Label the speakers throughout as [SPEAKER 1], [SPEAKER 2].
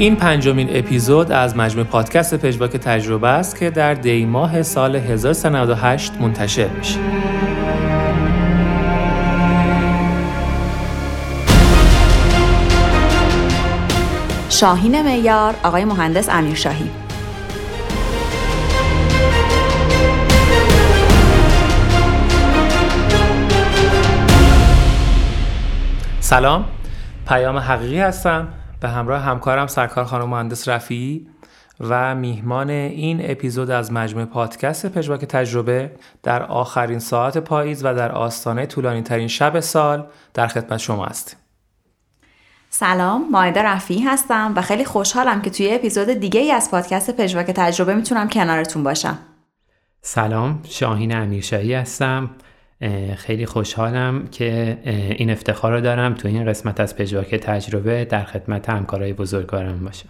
[SPEAKER 1] این پنجمین اپیزود از مجموع پادکست پژواک تجربه است که در دی ماه سال 1398 منتشر میشه.
[SPEAKER 2] شاهین میار آقای مهندس امیر شاهی.
[SPEAKER 1] سلام. پیام حقیقی هستم. به همراه همکارم سرکار خانم مهندس رفیعی و میهمان این اپیزود از مجموع پادکست پژواک تجربه در آخرین ساعت پاییز و در آستانه طولانی ترین شب سال در خدمت شما هستیم.
[SPEAKER 2] سلام مایده رفیعی هستم و خیلی خوشحالم که توی اپیزود دیگه ای از پادکست پژواک تجربه می‌تونم کنارتون باشم.
[SPEAKER 3] سلام شاهین امیرشاهی هستم. خیلی خوشحالم که این افتخار رو دارم تو این قسمت از پژواک تجربه در خدمت همکارای بزرگوارم باشم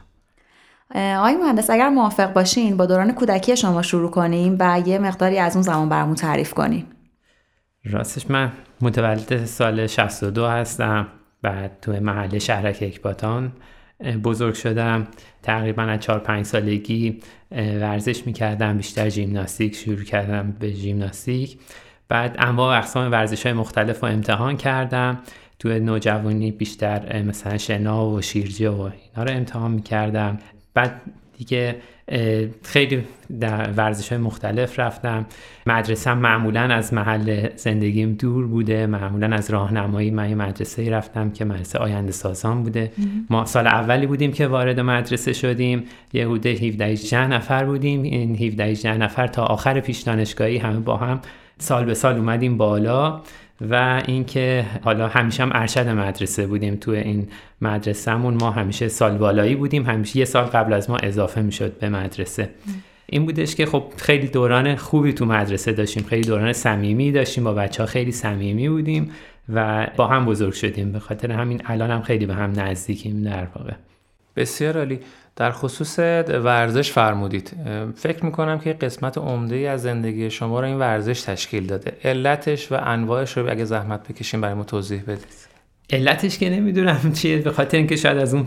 [SPEAKER 2] آقای مهندس اگر موافق باشین با دوران کودکی شما شروع کنیم و یه مقداری از اون زمان برامون تعریف کنیم
[SPEAKER 3] راستش من متولد سال 62 هستم. بعد تو محله شهرک اکباتان بزرگ شدم. تقریبا از 4 5 سالگی ورزش می‌کردم بیشتر ژیمناستیک شروع کردم به ژیمناستیک. بعد انواع اقسام ورزش های مختلف رو امتحان کردم. تو نوجوانی بیشتر مثلا شنا و شیرجه و اینا رو امتحان می‌کردم. بعد دیگه خیلی در ورزش های مختلف رفتم. مدرسه معمولا از محل زندگیم دور بوده. معمولا از راهنمایی من مدرسه رفتم که مدرسه آینده سازان بوده. ما سال اولی بودیم که وارد مدرسه شدیم. یه حدود 17 نفر بودیم. این 17 نفر تا آخر پیش دانشگاهی همه با هم سال به سال اومدیم بالا و اینکه حالا همیشه هم ارشد مدرسه بودیم تو این مدرسهمون. ما همیشه سال بالایی بودیم همیشه یه سال قبل از ما اضافه می‌شد به مدرسه. این بودش که خب خیلی دوران خوبی تو مدرسه داشتیم خیلی دوران صمیمی داشتیم با بچه ها خیلی صمیمی بودیم و با هم بزرگ شدیم. به خاطر همین الان هم خیلی به هم نزدیکیم در واقع.
[SPEAKER 1] بسیار عالی. در خصوص ورزش فرمودید. فکر می‌کنم که قسمت عمده از زندگی شما رو این ورزش تشکیل داده. علتش و انواعش رو اگه زحمت بکشیم برای ما توضیح بدید.
[SPEAKER 3] علتش که نمی‌دونم چیه به خاطر اینکه شاید از اون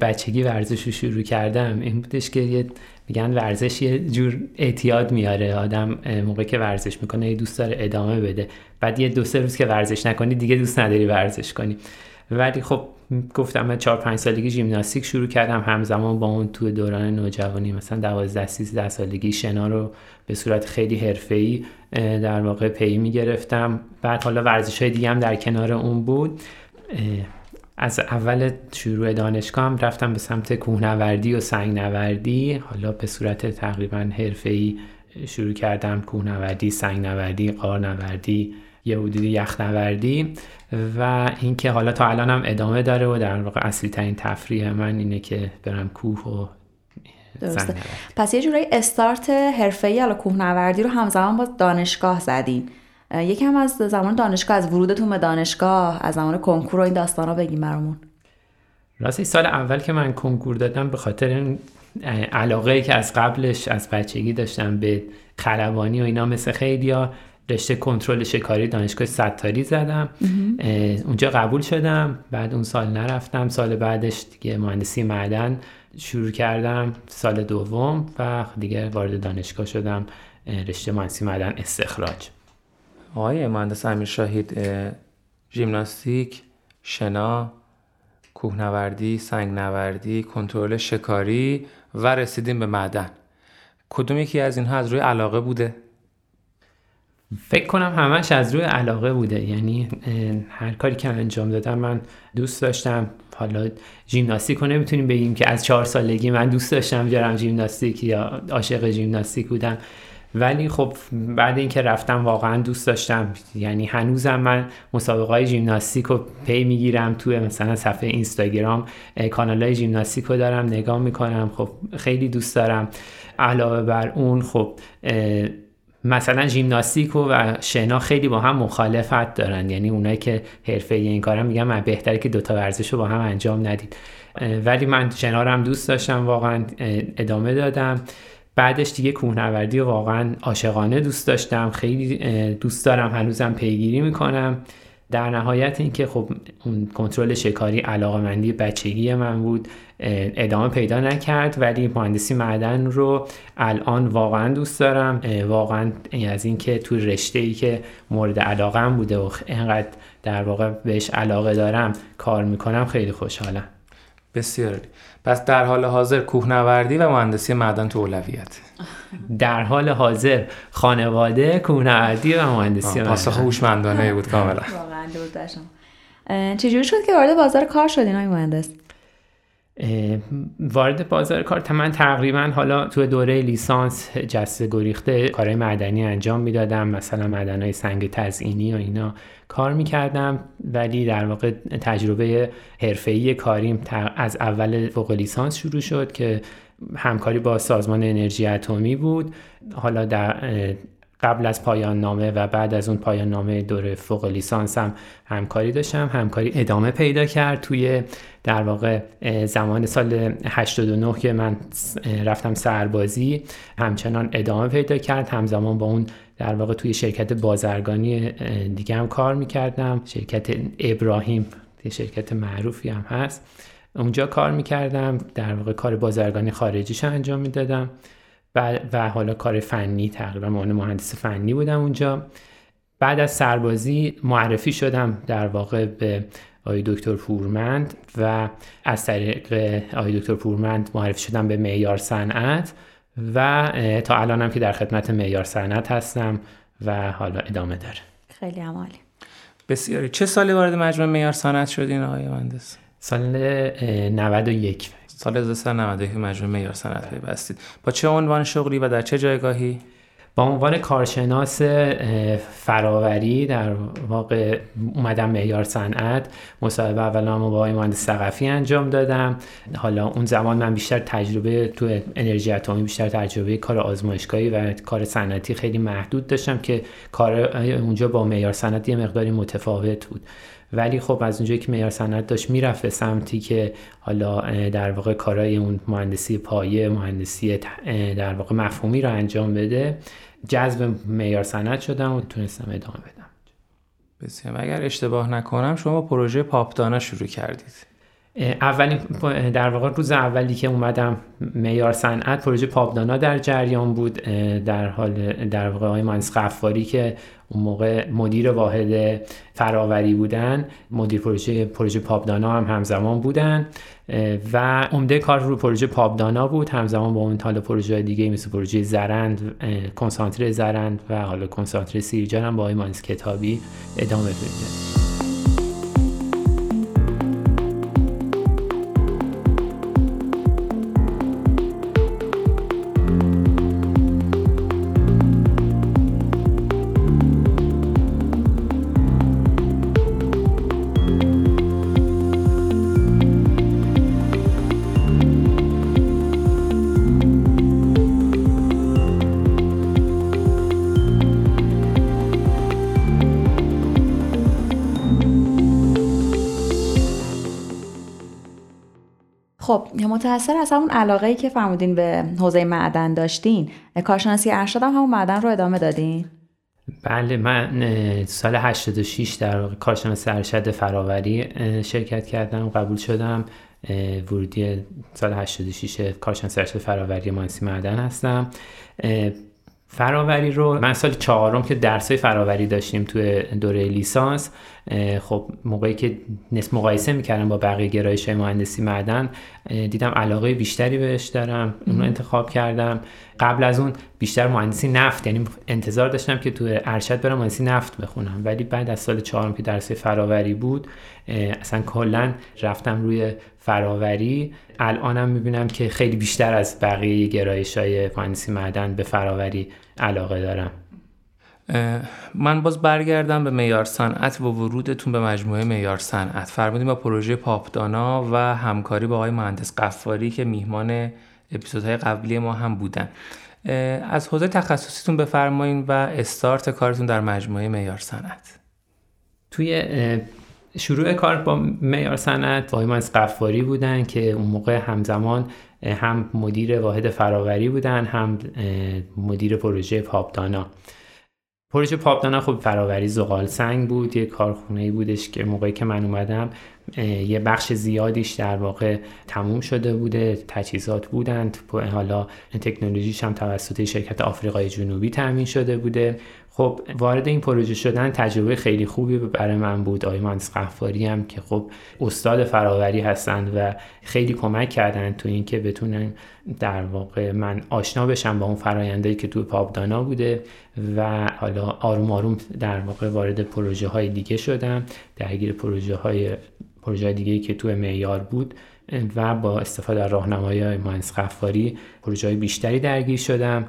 [SPEAKER 3] بچگی ورزش رو شروع کردم این بودش که یه میگن ورزش یه جور اعتیاد میاره. آدم موقع که ورزش می‌کنه دوست داره ادامه بده. بعد یه دو سه روز که ورزش نکنی دیگه دوست نداری ورزش کنی. ولی خب گفتم من 4 5 سالگی ژیمناستیک شروع کردم. همزمان با اون تو دوران نوجوانی مثلا 12 13 سالگی شنا رو به صورت خیلی حرفه‌ای در واقع پی می‌گرفتم. بعد حالا ورزش های دیگه هم در کنار اون بود. از اول شروع دانشگاه هم رفتم به سمت کوهنوردی و سنگ نوردی حالا به صورت تقریبا حرفه‌ای شروع کردم. کوهنوردی سنگ نوردی قار نوردی یه حدودی یخ نوردی و اینکه حالا تا الان هم ادامه داره و در واقع اصلی ترین تفریح من اینه که برم کوه و
[SPEAKER 2] درسته. پس یه جورایی استارت حرفه‌ای حالا کوهنوردی رو همزمان با دانشگاه زدین. یکم از زمان دانشگاه از ورودتون به دانشگاه از زمان کنکور و این داستانا بگیم برامون.
[SPEAKER 3] راستی سال اول که من کنکور دادم به خاطر این علاقه که از قبلش از بچگی داشتم به خلبانی و اینا مثل خیلی رشته کنترل شکاری دانشگاه ستاری زدم. اونجا قبول شدم. بعد اون سال نرفتم. سال بعدش دیگه مهندسی معدن شروع کردم. سال دوم و دیگه وارد دانشگاه شدم. رشته مهندسی معدن استخراج.
[SPEAKER 1] آقای مهندس امیر شاهید ژیمناستیک شنا کوهنوردی سنگنوردی کنترل شکاری و رسیدیم به معدن. کدوم یکی از اینها از روی علاقه بوده؟
[SPEAKER 3] فکر کنم همش از روی علاقه بوده. یعنی هر کاری که انجام دادم من دوست داشتم. حالا ژیمناستیک رو نمی‌تونیم بگیم که از چهار سالگی من دوست داشتم برم ژیمناستیک یا عاشق ژیمناستیک بودم. ولی خب بعد اینکه رفتم واقعا دوست داشتم. یعنی هنوزم من مسابقه های ژیمناستیک رو پی می‌گیرم. توی مثلا صفحه اینستاگرام کانال های ژیمناستیک رو دارم نگاه می‌کنم. خب خیلی دوست دارم. علاوه بر اون خب مثلا ژیمناستیک و شنا خیلی با هم مخالفت دارن. یعنی اونایی که حرفه این کارم میگن من بهتره که دوتا ورزش رو با هم انجام ندید. ولی من شنا هم دوست داشتم واقعا ادامه دادم. بعدش دیگه کوهنوردی واقعا عاشقانه دوست داشتم. خیلی دوست دارم هنوزم پیگیری می‌کنم. در نهایت اینکه خب اون کنترل شکاری علاقمندی بچگی من بود ادامه پیدا نکرد ولی مهندسی معدن رو الان واقعا دوست دارم. واقعا از اینکه تو رشته ای که مورد علاقم بوده و اینقدر در واقع بهش علاقه دارم کار می‌کنم خیلی خوشحالم.
[SPEAKER 1] بسیار پس در حال حاضر کوهنوردی و مهندسی معدن تو اولویت.
[SPEAKER 3] در حال حاضر خانواده کوهنوردی و مهندسی معدن
[SPEAKER 1] پاسخ هوشمندانه بود کاملا.
[SPEAKER 2] واقعا درود چجوری شد که وارد بازار کار شدین های مهندس؟
[SPEAKER 3] وارد بازار کار من تقریبا حالا تو دوره لیسانس جسته گریخته کارهای معدنی انجام می‌دادم مثلا معدنهای سنگ تزئینی و اینا کار می‌کردم ولی در واقع تجربه حرفه‌ای کاریم از اول فوق لیسانس شروع شد که همکاری با سازمان انرژی اتمی بود. حالا در قبل از پایان نامه و بعد از اون پایان نامه دوره فوق لیسانس هم همکاری داشتم. همکاری ادامه پیدا کرد توی در واقع زمان سال 89 که من رفتم سربازی. همچنان ادامه پیدا کرد. همزمان با اون در واقع توی شرکت بازرگانی دیگه هم کار می‌کردم. شرکت ابراهیم یه شرکت معروفی هم هست. اونجا کار می‌کردم. در واقع کار بازرگانی خارجیش انجام می‌دادم. و, و حالا کار فنی تقریبا من مهندس فنی بودم اونجا. بعد از سربازی معرفی شدم در واقع به آقای دکتر پورمند و از طریق آقای دکتر پورمند معرفی شدم به معیار صنعت و تا الانم که در خدمت معیار صنعت هستم و حالا ادامه داره.
[SPEAKER 2] خیلی عمالی
[SPEAKER 1] بسیاری. چه سالی وارد مجموعه معیار صنعت شدین آقای مهندس؟
[SPEAKER 3] سال 91
[SPEAKER 1] سال 1391 مجموعه معیار صنعت پیوستید با چه عنوان شغلی و در چه جایگاهی؟
[SPEAKER 3] با عنوان کارشناس فراوری در واقع اومدم معیار صنعت. مصاحبه اولا با آقای مهندس ثقفی انجام دادم. حالا اون زمان من بیشتر تجربه تو انرژی اتمی بیشتر تجربه کار آزمایشگاهی و کار صنعتی خیلی محدود داشتم که کار اونجا با معیار صنعت یه مقداری متفاوت بود. ولی خب از اونجایی که معیار صنعت داشت می‌رفت به سمتی که حالا در واقع کارهای اون مهندسی پایه مهندسی در واقع مفهومی رو انجام بده جذب معیار صنعت شدم و تونستم ادامه بدم.
[SPEAKER 1] بسیار. اگر اشتباه نکنم شما پروژه پاپدانا شروع کردید.
[SPEAKER 3] اولین در واقع روز اولی که اومدم معیار صنعت پروژه پاپدانا در جریان بود در حال در واقع های مهندس قفاری که اون موقع مدیر واحد فراوری بودن مدیر پروژه پروژه پاپدانا هم همزمان بودن و عمده کار رو پروژه پاپدانا بود همزمان با اون حالا پروژه دیگه مثل پروژه زرند کنسانتره زرند و حالا کنسانتره سیرجان هم با آقای مهندس کتابی ادامه پیدا
[SPEAKER 2] متأثر از همون علاقه ای که فرمودین به حوزه معدن داشتین کارشناسی ارشد هم همون معدن رو ادامه دادین؟
[SPEAKER 3] بله من سال 86 در کارشناسی ارشد فراوری شرکت کردم قبول شدم. ورودی سال 86 کارشناسی ارشد فراوری مانسی معدن هستم. فراوری رو من سال چهارم که درسای فراوری داشتیم توی دوره لیسانس خب موقعی که نسب مقایسه می‌کردم با بقیه گرایش مهندسی معدن دیدم علاقه بیشتری بهش دارم اون رو انتخاب کردم. قبل از اون بیشتر مهندسی نفت یعنی انتظار داشتم که تو ارشد برم مهندسی نفت بخونم. ولی بعد از سال چهارم که درس فراوری بود اصلا کلا رفتم روی فراوری. الانم می‌بینم که خیلی بیشتر از بقیه گرایش های مهندسی معدن به فراوری علاقه دارم.
[SPEAKER 1] من باز برگردم به میار صنعت و ورودتون به مجموعه میار صنعت. فرمودیم با پروژه پاپدانا و همکاری با آقای مهندس قفاری که میهمان اپیزودهای قبلی ما هم بودن. از حوزه تخصصیتون بفرمایید و استارت کارتون در مجموعه میار صنعت.
[SPEAKER 3] توی شروع کار با میار صنعت با مهندس قفاری بودن که اون موقع همزمان هم مدیر واحد فراوری بودن هم مدیر پروژه پاپدانا. پروژه پاپدانا خب فراوری زغال سنگ بود یه کارخونه بودش که موقعی که من اومدم یه بخش زیادیش در واقع تموم شده بوده تجهیزات بودند حالا تکنولوژیش هم توسط شرکت آفریقای جنوبی تامین شده بوده. خب وارد این پروژه شدن تجربه خیلی خوبی برای من بود. آقای مهندس قفاری هم که خب استاد فراوری هستند و خیلی کمک کردن تو اینکه بتونن در واقع من آشنا بشم با اون فرایندهایی که تو پاپدانا بوده و حالا آروم آروم در واقع وارد پروژه های دیگه شدم. درگیر پروژه های پروژه دیگه که تو معیار بود و با استفاده از راهنمایی مهندس قفاری پروژه های بیشتری درگیر شدم.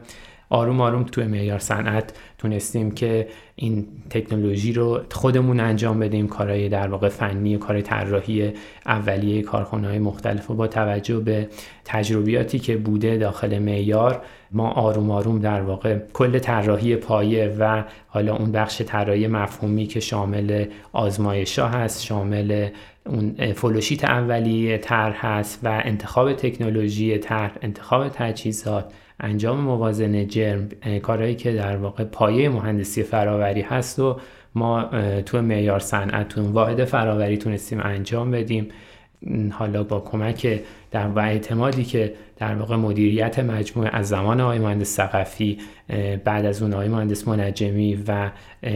[SPEAKER 3] آروم آروم تو معیار صنعت تونستیم که این تکنولوژی رو خودمون انجام بدیم. کارهای در واقع فنی کار طراحی اولیه کارخانه های مختلف و با توجه به تجربیاتی که بوده داخل معیار ما آروم آروم در واقع کل طراحی پایه و حالا اون بخش طراحی مفهومی که شامل آزمایش هست شامل اون فلوشیت اولیه طرح هست و انتخاب تکنولوژی طرح انتخاب تجهیزات انجام موازنه جرم کارهایی که در واقع پایه مهندسی فراوری هست و ما تو معیار صنعت واحد فراوری تونستیم انجام بدیم. حالا با کمک در و اعتمادی که در واقع مدیریت مجموعه از زمان آقای مهندس ثقفی بعد از اون آقای مهندس منجمی و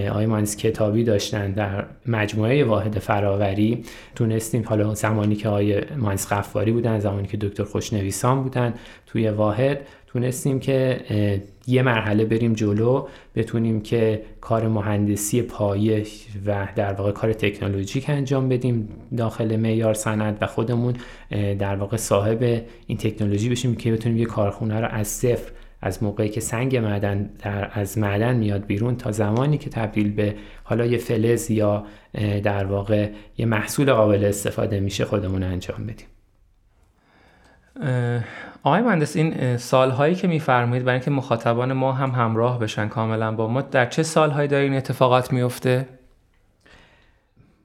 [SPEAKER 3] آقای مهندس کتابی داشتن در مجموعه واحد فراوری تونستیم. حالا زمانی که آقای مهندس قفاری بودن زمانی که دکتر خوشنویسان بودن توی واحد تونستیم که یه مرحله بریم جلو بتونیم که کار مهندسی پایه و در واقع کار تکنولوژیک انجام بدیم داخل معیار صنعت و خودمون در واقع صاحب این تکنولوژی بشیم که بتونیم یه کارخونه رو از صفر از موقعی که سنگ معدن در از معدن میاد بیرون تا زمانی که تبدیل به حالا یه فلز یا در واقع یه محصول قابل استفاده میشه خودمون انجام بدیم.
[SPEAKER 1] آقای مهندس این سالهایی که میفرمایید برای اینکه مخاطبان ما هم همراه بشن کاملا با ما در چه سالهایی داره این اتفاقات میفته؟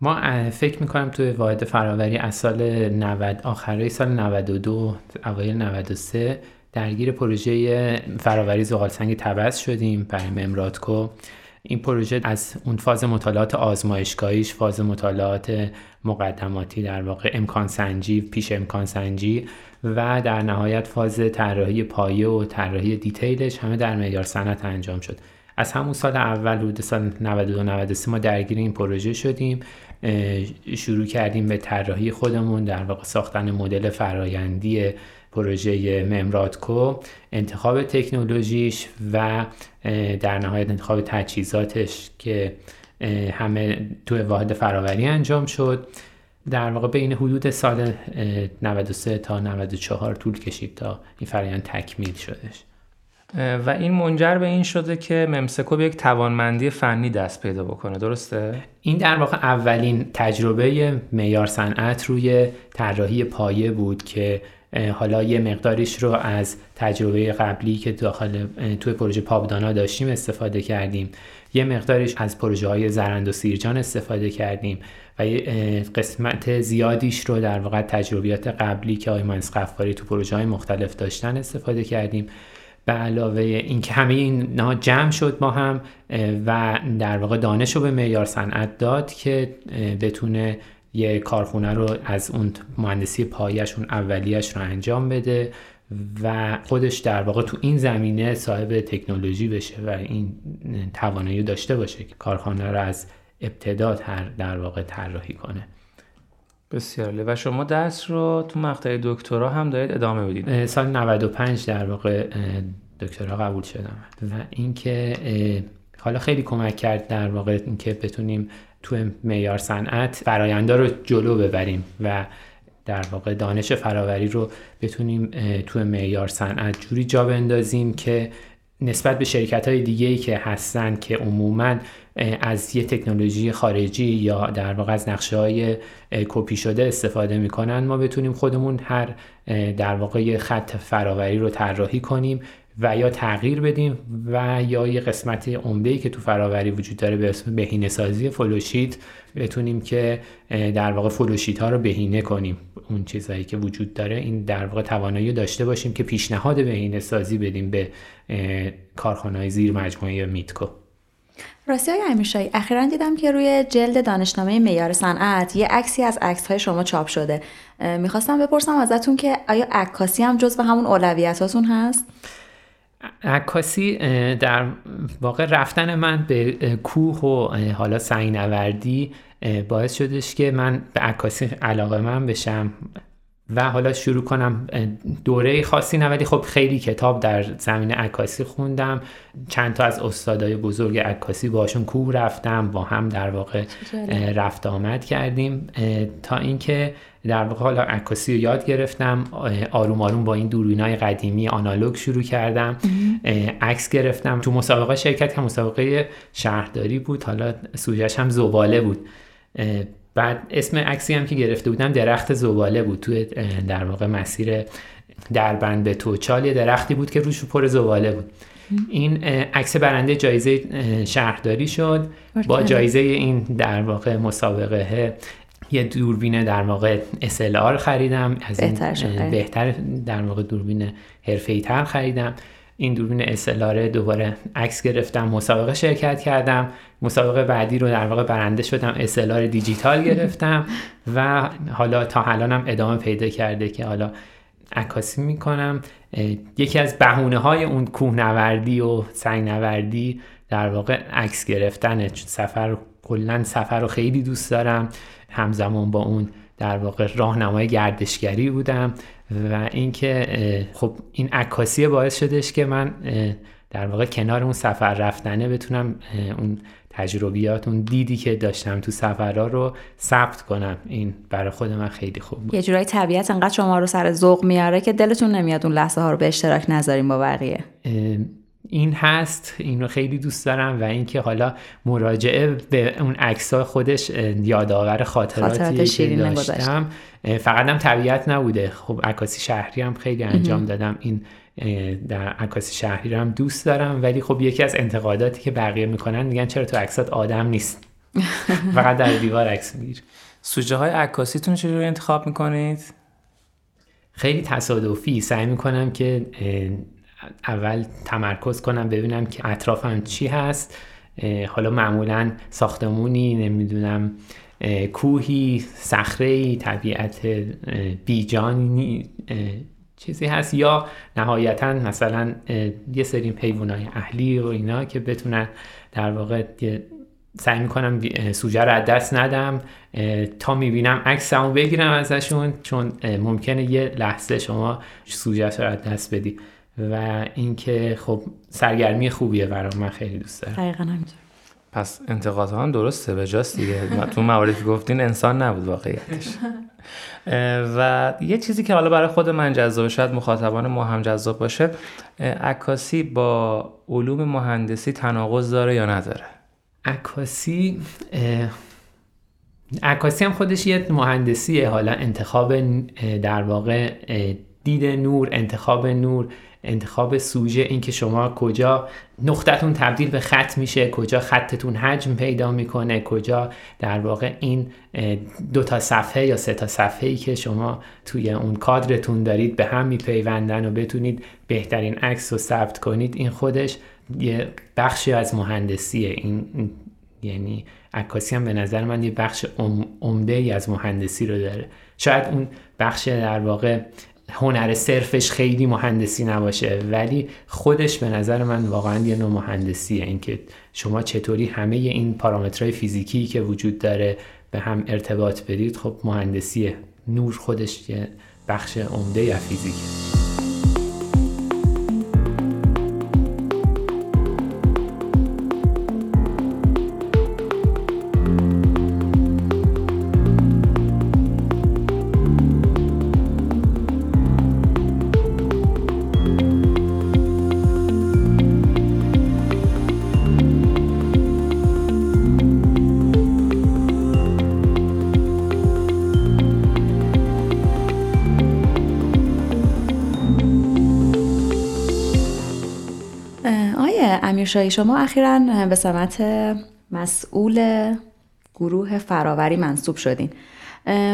[SPEAKER 3] ما فکر می‌کنم توی واحد فراوری از سال 90 آخرای سال 92 اوایل 93 درگیر پروژه فراوری زغال سنگ تبس شدیم برای ممراتکو این پروژه از اون فاز مطالعات آزمایشگاهیش فاز مطالعات مقدماتی در واقع امکان سنجی پیش امکان سنجی و در نهایت فاز طراحی پایه و طراحی دیتیلش همه در معیار صنعت انجام شد. از همون سال اول حدود سال 92 93 ما درگیر این پروژه شدیم. شروع کردیم به طراحی خودمون در واقع ساختن مدل فرایندی پروژه ممراتکو انتخاب تکنولوژیش و در نهایت انتخاب تجهیزاتش که همه توی واحد فراوری انجام شد. در واقع بین حدود سال 93 تا 94 طول کشید تا این فرایند تکمیل شدش
[SPEAKER 1] و این منجر به این شده که ممسکو به یک توانمندی فنی دست پیدا بکنه درسته؟
[SPEAKER 3] این در واقع اولین تجربه معیار صنعت روی طراحی پایه بود که حالا یه مقداریش رو از تجربه قبلی که داخل توی پروژه پابدانا داشتیم استفاده کردیم. یه مقداریش از پروژه های زرند و سیرجان استفاده کردیم و یه قسمت زیادیش رو در واقع تجربیات قبلی که آقای مهندس تو پروژه های مختلف داشتن استفاده کردیم. به علاوه اینکه همه اینا جمع شد ما هم و در واقع دانش رو به معیار صنعت داد که بتونه یه کارخونه رو از اون مهندسی پایش اون اولیش رو انجام بده و خودش در واقع تو این زمینه صاحب تکنولوژی بشه و این توانایی داشته باشه که کارخانه رو از ابتدا در واقع طراحی کنه.
[SPEAKER 1] بسیار و شما درس رو تو مقطع دکترا هم دارید ادامه بدید.
[SPEAKER 3] سال 95 در واقع دکترا قبول شدم. و اینکه حالا خیلی کمک کرد در واقع اینکه بتونیم تو معیار صنعت فراینده رو جلو ببریم و در واقع دانش فراوری رو بتونیم تو معیار صنعت جوری جا بندازیم که نسبت به شرکت های دیگه ای که هستن که عموما از یه تکنولوژی خارجی یا در واقع از نقشه های کپی شده استفاده می‌کنن ما بتونیم خودمون هر در واقع خط فراوری رو طراحی کنیم و یا تغییر بدیم و یا یه قسمت عمده که تو فراوری وجود داره به اسم بهینه سازی فلوشیت بتونیم که در واقع فلوشیت ها رو بهینه کنیم. اون چیزهایی که وجود داره این در واقع توانایی داشته باشیم که پیشنهاد بهینه سازی بدیم به کارخانه زیر مجموعه میتکو.
[SPEAKER 2] راستی های امیرشایی اخیرا دیدم که روی جلد دانشنامه معیار صنعت یه عکسی از عکس های شما چاپ شده. می‌خواستم بپرسم ازتون که آیا عکاسی هم جز به همون اولویتاتون هست؟
[SPEAKER 3] عکاسی در واقع رفتن من به کوه و حالا سنگ نوردی باعث شدش که من به عکاسی علاقه من بشم. و حالا شروع کنم دوره خاصی نه ولی خب خیلی کتاب در زمین عکاسی خوندم. چند تا از استادای بزرگ عکاسی باشون کوه رفتم با هم در واقع رفت آمد کردیم. تا اینکه در واقع حالا عکاسی رو یاد گرفتم آروم آروم با این دوربینای قدیمی آنالوگ شروع کردم. عکس گرفتم. تو مسابقه شرکت که مسابقه شهرداری بود حالا سوژش هم زباله بود. بعد اسم عکسی هم که گرفته بودم درخت زباله بود. توی در واقع مسیر دربند به توچال یه درختی بود که روش پر زباله بود. این عکس برنده جایزه شهرداری شد. با جایزه این در واقع مسابقه یه دوربین در واقع SLR خریدم. از این بهتر در واقع دوربین حرفه‌ای تر خریدم. این دوربین اسلاره دوباره عکس گرفتم مسابقه شرکت کردم. مسابقه بعدی رو در واقع برنده شدم اسلار دیجیتال گرفتم و حالا تا الانم ادامه پیدا کرده که حالا عکاسی می‌کنم. یکی از بهونه های اون کوهنوردی و سنگ نوردی در واقع عکس گرفتن. سفر کلا سفر رو خیلی دوست دارم. همزمان با اون در واقع راهنمای گردشگری بودم. و اینکه خب این عکاسی باعث شدش که من در واقع کنار اون سفر رفتنه بتونم اون تجربیات اون دیدی که داشتم تو سفرها رو ثبت کنم. این برای خود من خیلی خوب بود.
[SPEAKER 2] یه جورایی طبیعت انقدر شما رو سر ذوق میاره که دلتون نمیاد اون لحظه ها رو به اشتراک نذاریم با بقیه.
[SPEAKER 3] این هست این رو خیلی دوست دارم و اینکه حالا مراجعه به اون عکس خودش یادآور خاطراتی که داشتم. فقط هم طبیعت نبوده. خب عکاسی شهری هم خیلی انجام دادم. این در عکاسی شهری رو هم دوست دارم. ولی خب یکی از انتقاداتی که بقیه می‌کنن میگن چرا تو عکسات آدم نیست؟ فقط در دیوار عکس میگیر
[SPEAKER 1] سوژه های عکاسیتون چجوری انتخاب می‌کنید؟
[SPEAKER 3] خیلی تصادفی. سعی می‌کنم که اول تمرکز کنم ببینم که اطرافم چی هست. حالا معمولا ساختمونی نمی‌دونم کوهی صخره طبیعت بیجانی چیزی هست. یا نهایتا مثلا یه سری پیوانای اهلی و اینا که بتونن در واقع سعی می‌کنم سوژه رو از دست ندم. تا می‌بینم عکسمو بگیرم ازشون چون ممکنه یه لحظه شما سوژه رو از دست بدی. و اینکه خب سرگرمی خوبیه برام من خیلی دوست دارم.
[SPEAKER 2] دقیقاً
[SPEAKER 1] پس انتقادها هم درسته به جاست دیگه. تو مواردی که گفتین انسان نبود واقعیتش. و یه چیزی که حالا برای خود من جذاب شاید مخاطبان ما هم جذاب باشه عکاسی با علوم مهندسی تناقض داره یا نداره؟
[SPEAKER 3] عکاسی عکاسی هم خودش یه مهندسیه. حالا انتخاب در واقع دید نور انتخاب نور انتخاب سوژه اینکه شما کجا نقطتون تبدیل به خط میشه کجا خطتون حجم پیدا می‌کنه کجا در واقع این دو تا صفحه یا سه تا صفحه ای که شما توی اون کادرتون دارید به هم میپیوندن و بتونید بهترین عکس رو ثبت کنید این خودش یه بخشی از مهندسیه. این یعنی عکاسی هم به نظر من یه بخش عمده ای از مهندسی رو داره. شاید اون بخش در واقع هنر صرفش خیلی مهندسی نباشه ولی خودش به نظر من واقعا یه نوع مهندسیه. اینکه شما چطوری همه این پارامترهای فیزیکی که وجود داره به هم ارتباط بدید خب مهندسیه. نور خودش یه بخش عمده فیزیکه.
[SPEAKER 2] امیرشاهی شما اخیرا به سمت مسئول گروه فراوری منصوب شدین.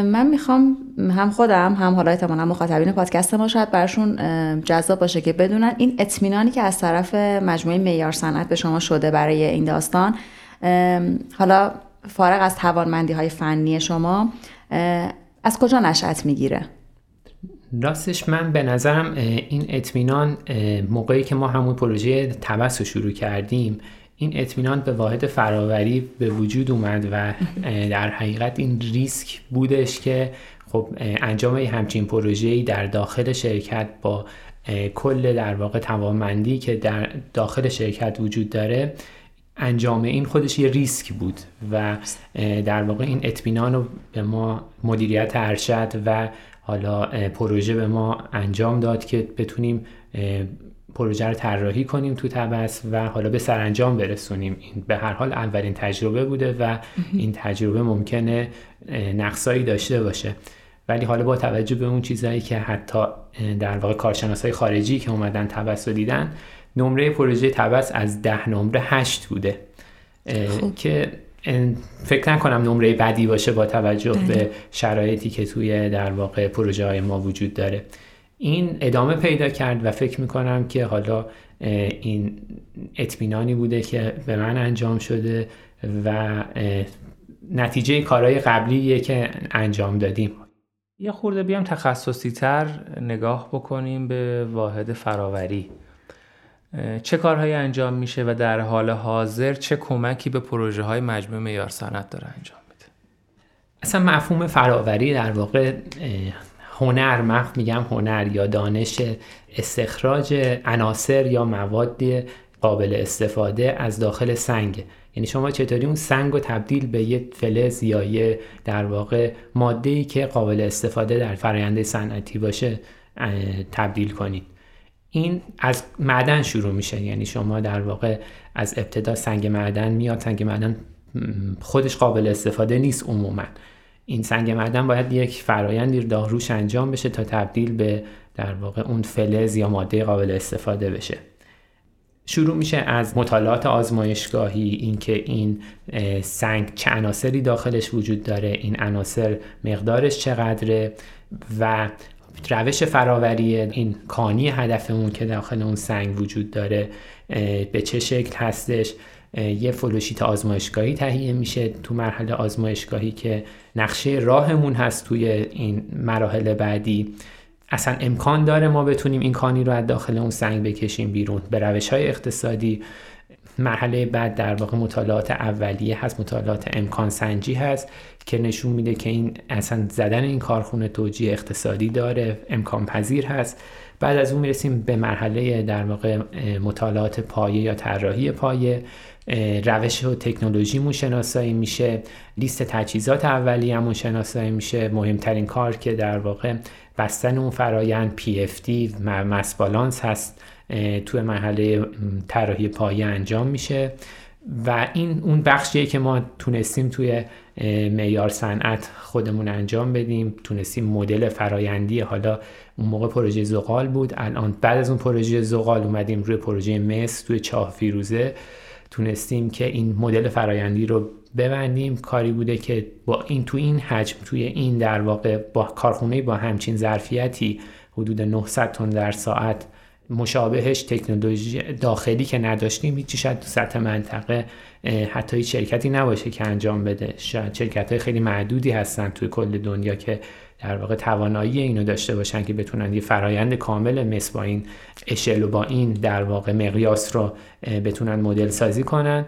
[SPEAKER 2] من می‌خوام هم خودم هم حالا احتمالا مخاطبین پادکست ما شاید برشون جذاب باشه که بدونن این اطمینانی که از طرف مجموعه میار صنعت به شما شده برای این داستان حالا فارغ از توانمندی های فنی شما از کجا نشأت می‌گیره؟
[SPEAKER 3] راستش من به نظرم این اطمینان موقعی که ما همون پروژه تبس رو شروع کردیم این اطمینان به واحد فراوری به وجود اومد و در حقیقت این ریسک بودش که خب انجام همچین پروژه‌ای در داخل شرکت با کل در واقع توانمندی که در داخل شرکت وجود داره انجام این خودش یه ریسک بود و در واقع این اطمینان رو به ما مدیریت ارشد و حالا پروژه به ما انجام داد که بتونیم پروژه رو طراحی کنیم تو تبس و حالا به سرانجام برسونیم. این به هر حال اولین تجربه بوده و این تجربه ممکنه نقصایی داشته باشه. ولی حالا با توجه به اون چیزهایی که حتی در واقع کارشناس های خارجی که اومدن تبس رو دیدن نمره پروژه تبس از ده نمره هشت بوده. خوب. که فکر نکنم نمره بدی باشه با توجه به بله. شرایطی که توی در واقع پروژه های ما وجود داره. این ادامه پیدا کرد و فکر می‌کنم که حالا این اطمینانی بوده که به من انجام شده و نتیجه کارهای قبلیه که انجام دادیم.
[SPEAKER 1] یه خورده بیام تخصصی تر نگاه بکنیم به واحد فراوری. چه کارهایی انجام میشه و در حال حاضر چه کمکی به پروژه های مجموعه معیار سند داره انجام میده؟
[SPEAKER 3] اصلا مفهوم فراوری در واقع هنر مخ میگم هنر یا دانش استخراج عناصر یا مواد قابل استفاده از داخل سنگ. یعنی شما چطوری اون سنگ رو تبدیل به یه فلز یا یه در واقع ماده که قابل استفاده در فرآیند صنعتی باشه تبدیل کنید. این از معدن شروع میشه. یعنی شما در واقع از ابتدا سنگ معدن میاد سنگ معدن خودش قابل استفاده نیست عموما. این سنگ معدن باید یک فرایندی داروش انجام بشه تا تبدیل به در واقع اون فلز یا ماده قابل استفاده بشه. شروع میشه از مطالعات آزمایشگاهی اینکه این سنگ چه عناصری داخلش وجود داره این عناصر مقدارش چقدره و روش فراوری این کانی هدفمون که داخل اون سنگ وجود داره به چه شکل هستش؟ یه فلوشیت آزمایشگاهی تهیه میشه تو مرحله آزمایشگاهی که نقشه راهمون هست توی این مراحل بعدی. اصلا امکان داره ما بتونیم این کانی رو از داخل اون سنگ بکشیم بیرون. به روش های اقتصادی مرحله بعد در واقع مطالعات اولیه هست مطالعات امکان سنجی هست که نشون میده که این اصلا زدن این کارخونه توجیه اقتصادی داره امکان پذیر هست. بعد از اون می‌رسیم به مرحله در واقع مطالعات پایه یا طراحی پایه. روش و تکنولوژیمون شناسایی میشه. لیست تجهیزات اولیه‌مون شناسایی میشه. مهمترین کار که در واقع بستن اون فرایند PFD مس بالانس هست. توی مرحله طراحی پایه انجام میشه. و این اون بخشیه که ما تونستیم توی معیار صنعت خودمون انجام بدیم. تونستیم مدل فرایندی حالا اون موقع پروژه زغال بود. الان بعد از اون پروژه زغال اومدیم روی پروژه مس توی چاه فیروزه. تونستیم که این مدل فرایندی رو ببندیم. کاری بوده که با این تو این حجم توی این در واقع با کارخونه با همچین ظرفیتی حدود 900 تن در ساعت مشابهش تکنولوژی داخلی که نداشتیم هیچی شاید تو سطح منطقه حتی شرکتی نباشه که انجام بده. شاید شرکت های خیلی معدودی هستن توی کل دنیا که در واقع توانایی اینو داشته باشن که بتونن یه فرایند کامل مثل با این اشل و با این در واقع مقیاس رو بتونن مدل سازی کنن.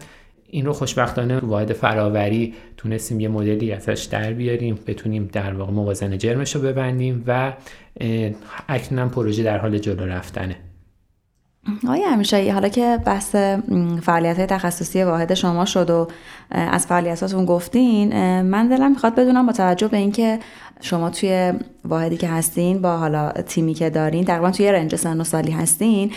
[SPEAKER 3] این رو خوشبختانه واحد فراوری تونستیم یه مدلی ازش در بیاریم بتونیم در واقع موازنه جرمش رو ببندیم و اکنون پروژه در حال جلو رفتنه.
[SPEAKER 2] آیا همیشه حالا که بحث فعالیت های تخصصی واحد شما شد و از فعالیتاتون گفتین من دلم می‌خواد بدونم با توجه به اینکه شما توی واحدی که هستین با حالا تیمی که دارین تقریبا توی رنج سن و سالی هستین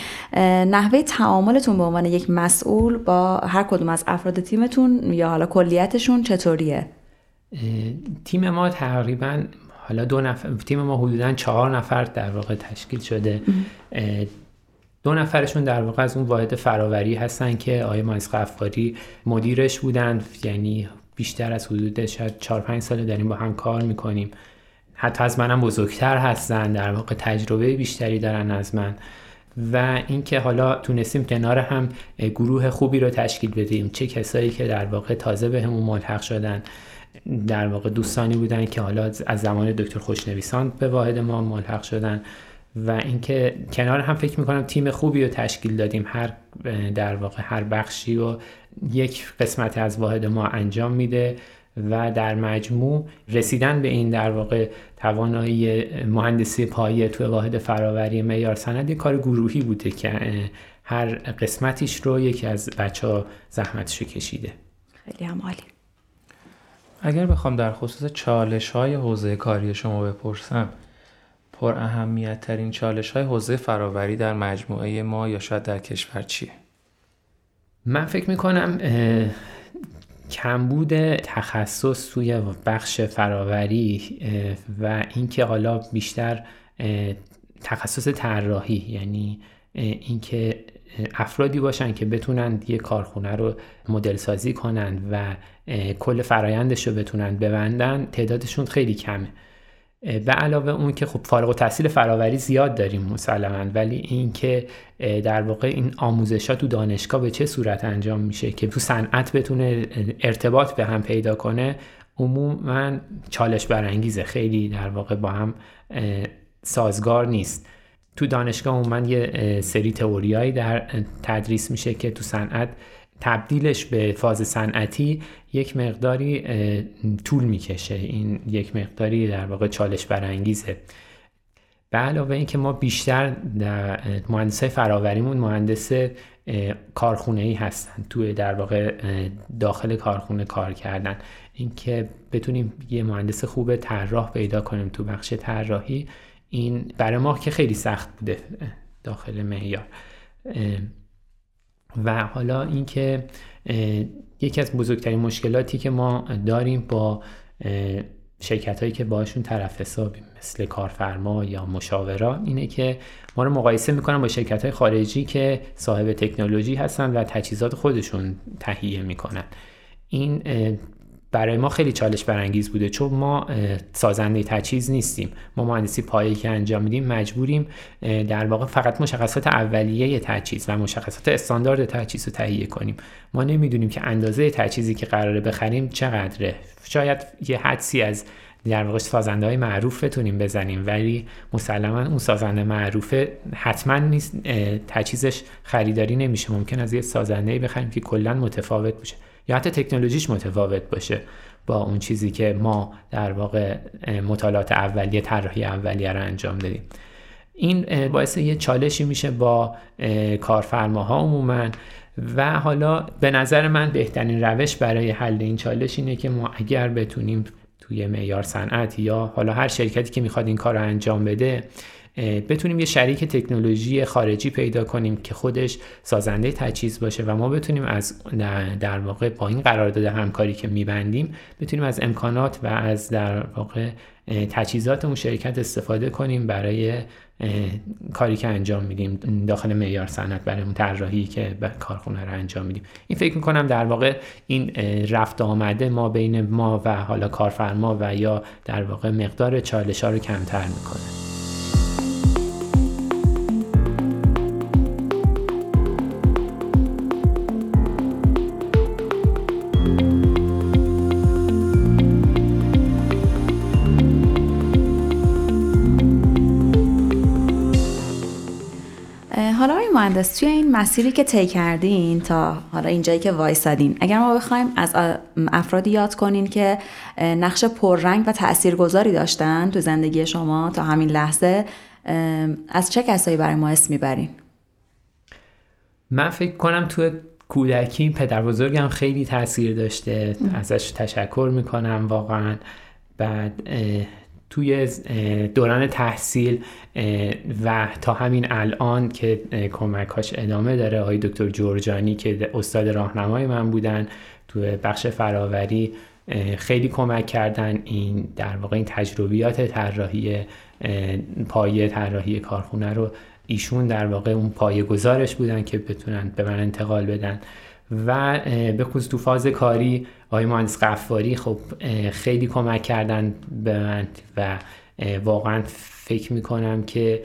[SPEAKER 2] نحوه تعاملتون به عنوان یک مسئول با هر کدوم از افراد تیمتون یا حالا کلیتشون چطوریه؟
[SPEAKER 3] تیم ما تقریبا حالا دو نفر تیم ما حدودا چهار نفر در واقع تشکیل شده. دو نفرشون در واقع از اون واحد فراوری هستن که آقای مایز قفاری مدیرش بودن. یعنی بیشتر از حدود شاید 4 5 ساله داریم با هم کار می‌کنیم. حتی از منم بزرگتر هستن. در واقع تجربه بیشتری دارن از من. و اینکه حالا تونستیم کنار هم گروه خوبی رو تشکیل بدیم. چه کسایی که در واقع تازه به همون ملحق شدن. در واقع دوستانی بودن که حالا از زمان دکتر خوشنویسان به واحد ما ملحق شدن. و اینکه کنار هم فکر می‌کنم تیم خوبی رو تشکیل دادیم هر در واقع هر بخشی رو. یک قسمت از واحد ما انجام میده و در مجموع رسیدن به این در واقع توانایی مهندسی پایه تو واحد فراوری معیار سند کار گروهی بوده که هر قسمتیش رو یکی از بچه ها زحمتش کشیده.
[SPEAKER 2] خیلی هم عالی.
[SPEAKER 1] اگر بخوام در خصوص چالش های حوزه کاری شما بپرسم پر اهمیت ترین چالش های حوزه فراوری در مجموعه ما یا شاید در کشور چیه؟
[SPEAKER 3] من فکر می‌کنم کمبود تخصص توی بخش فراوری و اینکه حالا بیشتر تخصص طراحی یعنی اینکه افرادی باشن که بتونن یه کارخونه رو مدل سازی کنن و کل فرایندش رو بتونن ببندن تعدادشون خیلی کمه به علاوه اون که خب فارغ و تحصیل فراوری زیاد داریم مسلما ولی اینکه در واقع این آموزش ها تو دانشگاه به چه صورت انجام میشه که تو صنعت بتونه ارتباط به هم پیدا کنه عموما چالش برانگیزه. خیلی در واقع با هم سازگار نیست. تو دانشگاه عموما یه سری تئوریایی در تدریس میشه که تو صنعت تبدیلش به فاز صنعتی یک مقداری طول می‌کشه. این یک مقداری در واقع چالش برانگیزه. به علاوه اینکه ما بیشتر در مهندس فراوریمون مهندس کارخونه ای هستن. توی در واقع داخل کارخونه کار کردن. اینکه بتونیم یه مهندس خوب طراح پیدا کنیم تو بخش طراحی این برای ما که خیلی سخت بوده داخل معیار. و حالا اینکه یکی از بزرگترین مشکلاتی که ما داریم با شرکت هایی که باشون طرف حسابیم مثل کارفرما یا مشاورا اینه که ما رو مقایسه می‌کنن با شرکت های خارجی که صاحب تکنولوژی هستن و تجهیزات خودشون تهیه می‌کنن. این برای ما خیلی چالش برانگیز بوده چون ما سازنده تجهیز نیستیم. ما مهندسی پایه که انجام میدیم مجبوریم در واقع فقط مشخصات اولیه تجهیز و مشخصات استاندارد تجهیز رو تهیه کنیم. ما نمی‌دونیم که اندازه تجهیزی که قراره بخریم چقدره. شاید یه حدسی از در واقع سازنده های معروف بتونیم بزنیم ولی مسلما اون سازنده معروفه حتما نیست تجهیزش خریداری نمیشه. ممکن از یه سازنده بخریم که کلا متفاوت باشه. یا حتی تکنولوژیش متفاوت باشه با اون چیزی که ما در واقع مطالعات اولیه طراحی اولیه رو انجام دادیم. این باعث یه چالشی میشه با کارفرماها عموما و حالا به نظر من بهترین روش برای حل این چالش اینه که ما اگر بتونیم توی معیار صنعت یا حالا هر شرکتی که می‌خواد این کار رو انجام بده بتونیم یه شریک تکنولوژی خارجی پیدا کنیم که خودش سازنده تجهیز باشه و ما بتونیم از در واقع با این قرارداد همکاری که میبندیم بتونیم از امکانات و از در واقع تجهیزات اون شرکت استفاده کنیم برای کاری که انجام میدیم داخل معیار صنعت برای اون طراحی که کارخونه رو انجام میدیم. این فکر می‌کنم در واقع این رفت آمده ما بین ما و حالا کارفرما و یا در واقع مقدار چالش ها رو کمتر می‌کنه.
[SPEAKER 2] مهندس توی این مسیری که طی کردین تا حالا اینجایی که وایسادین. اگر ما بخوایم از افرادی یاد کنین که نقش پررنگ و تاثیرگذاری داشتن تو زندگی شما تا همین لحظه از چه کسایی برای ما اسم می‌برین؟
[SPEAKER 3] من فکر کنم تو کودکی پدر بزرگم خیلی تاثیر داشته. ازش تشکر می‌کنم واقعا. بعد توی دوران تحصیل و تا همین الان که کمکاش ادامه داره. آقای دکتر جورجانی که استاد راهنمای من بودن توی بخش فراوری خیلی کمک کردن. این در واقع این تجربیات طراحی پایه طراحی کارخونه رو ایشون در واقع اون پایه گذارش بودن که بتونن به من انتقال بدن. و به خصوص تو فاز کاری آقای مهندس قفاری خب خیلی کمک کردن به من و واقعا فکر می‌کنم که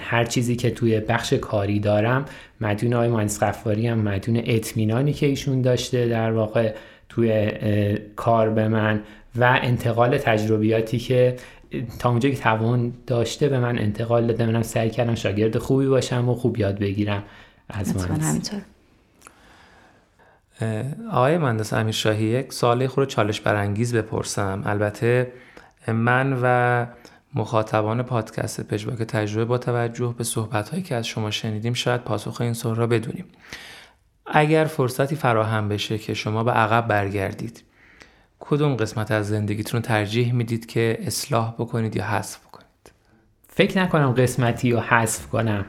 [SPEAKER 3] هر چیزی که توی بخش کاری دارم مدیون آقای مهندس قفاری هم مدیون اطمینانی که ایشون داشته در واقع توی کار به من و انتقال تجربیاتی که تا اونجا که توان داشته به من انتقال داده. منم سعی کردم شاگرد خوبی باشم و خوب یاد بگیرم از
[SPEAKER 2] همینطور.
[SPEAKER 1] آقای مهندس امیر شاهی یک سوال خود چالش برانگیز بپرسم. البته من و مخاطبان پادکست پژواک تجربه با توجه به صحبت هایی که از شما شنیدیم شاید پاسخ این سوال را بدونیم. اگر فرصتی فراهم بشه که شما به عقب برگردید کدوم قسمت از زندگیتون رو ترجیح می‌دید که اصلاح بکنید یا حذف بکنید؟
[SPEAKER 3] فکر نکنم قسمتی رو حذف کنم.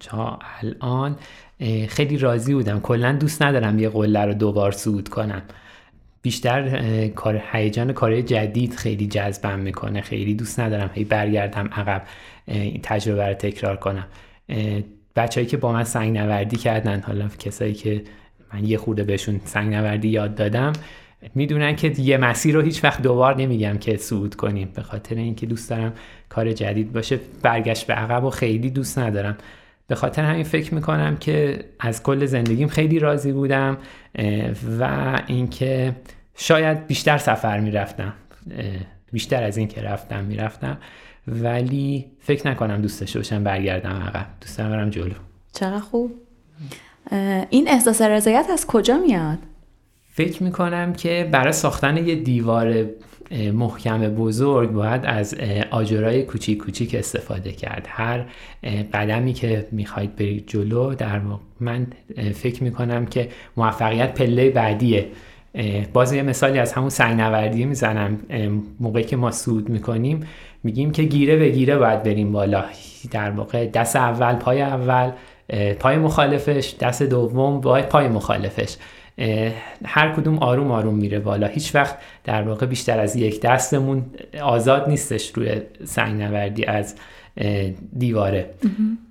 [SPEAKER 3] تا الان خیلی راضی بودم. کلا دوست ندارم یه قله رو دوبار سود کنم. بیشتر کار هیجان کار جدید خیلی جذبم می‌کنه. خیلی دوست ندارم هی برگردم عقب تجربه رو تکرار کنم. بچههایی که با من سنگ نوردی کردن حالا کسایی که من یه خورده بهشون سنگ نوردی یاد دادم می‌دونن که یه مسیر رو هیچ وقت دوبار نمیگم که صعود کنیم. به خاطر اینکه دوست دارم کار جدید باشه. برگشت به عقب و خیلی دوست ندارم. به خاطر همین فکر می‌کنم که از کل زندگیم خیلی راضی بودم و اینکه شاید بیشتر سفر می‌رفتم بیشتر از این که رفتم می‌رفتم. ولی فکر نکنم دوست داشته باشم برگردم عقب. دوست دارم برم جلو.
[SPEAKER 2] چقدر خوب. این احساس رضایت از کجا میاد؟
[SPEAKER 3] فکر می‌کنم که برای ساختن یه دیوار محکم بزرگ باید از آجرای کوچیک کوچیک استفاده کرد. هر قدمی که می‌خواید برید جلو در واقع من فکر می‌کنم که موفقیت پله بعدیه. باز یه مثالی از همون سنگ نوردی می‌زنم موقعی که ما سود می‌کنیم میگیم که گیره به گیره باید بریم بالا. در واقع دست اول پای اول پای مخالفش دست دوم باید پای مخالفش. هر کدوم آروم آروم میره بالا. هیچ وقت در واقع بیشتر از یک دستمون آزاد نیستش روی سنگ نوردی از دیواره.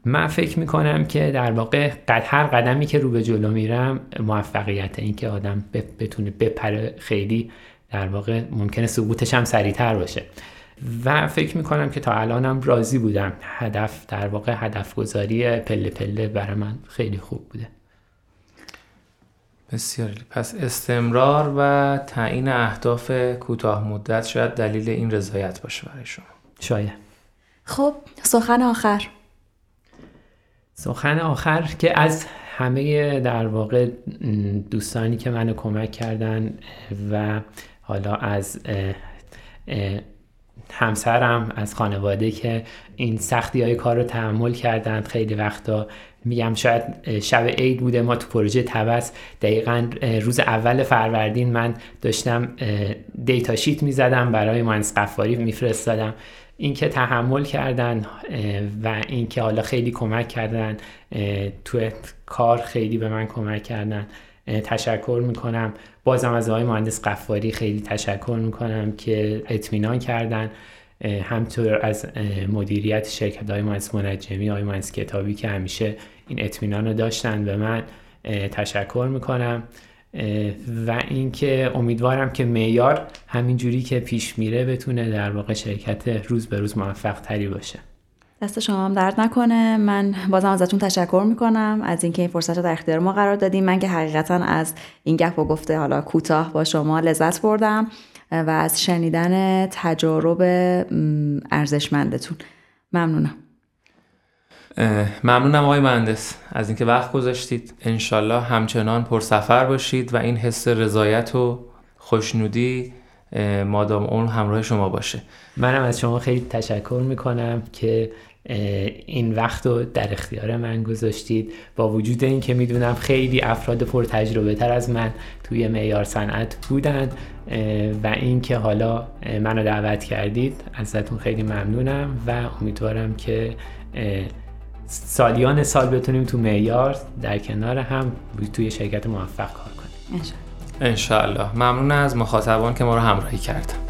[SPEAKER 3] من فکر می‌کنم که در واقع قد هر قدمی که رو به جلو میرم موفقیت این که آدم بتونه بپره خیلی در واقع ممکنه سقوطش هم سریعتر باشه. و فکر می‌کنم که تا الانم راضی بودم. هدف در واقع هدف گذاری پله پله برای من خیلی خوب بوده.
[SPEAKER 1] بسیار پس استمرار و تعیین اهداف کوتاه مدت شاید دلیل این رضایت باشه برای شما.
[SPEAKER 3] شاید.
[SPEAKER 2] خب سخن آخر.
[SPEAKER 3] سخن آخر که از همه در واقع دوستانی که منو کمک کردن و حالا از همسرم از خانواده که این سختی های کار رو تحمل کردند خیلی وقتا. میگم شاید شب عید بوده ما تو پروژه تبس. دقیقا روز اول فروردین من داشتم دیتا شیت می‌زدم برای مهندس قفاری میفرستادم. اینکه تحمل کردن و اینکه حالا خیلی کمک کردن تو کار خیلی به من کمک کردن. تشکر می‌کنم. بازم از آقای مهندس قفاری خیلی تشکر می‌کنم که اطمینان کردن. همطور از مدیریت شرکت های مهندس منجمی های مهندس کتابی که همیشه این اطمینان رو داشتن به من تشکر می‌کنم. و اینکه امیدوارم که معیار همینجوری که پیش میره بتونه در واقع شرکت روز به روز موفق تری باشه.
[SPEAKER 2] دست شما هم درد نکنه. من بازم ازتون تشکر می‌کنم از اینکه این فرصت رو در اختیار ما قرار دادیم. من که حقیقتا از این گپ و گفته حالا کوتاه با شما لذت بردم و از شنیدن تجارب ارزشمندتون. ممنونم.
[SPEAKER 1] ممنونم آقای مهندس. از اینکه وقت گذاشتید. انشالله همچنان پرسفر باشید و این حس رضایت و خوشنودی مادام اون همراه شما باشه.
[SPEAKER 3] منم از شما خیلی تشکر می‌کنم که این وقت رو در اختیار من گذاشتید. با وجود اینکه می‌دونم خیلی افراد پر تجربه تر از من توی معیار صنعت بودن و اینکه حالا منو دعوت کردید ازتون خیلی ممنونم و امیدوارم که سالیان سال بتونیم تو معیار در کنار هم توی شرکت موفق کار کنیم.
[SPEAKER 1] انشاءالله. ممنون از مخاطبان که ما رو همراهی کردن.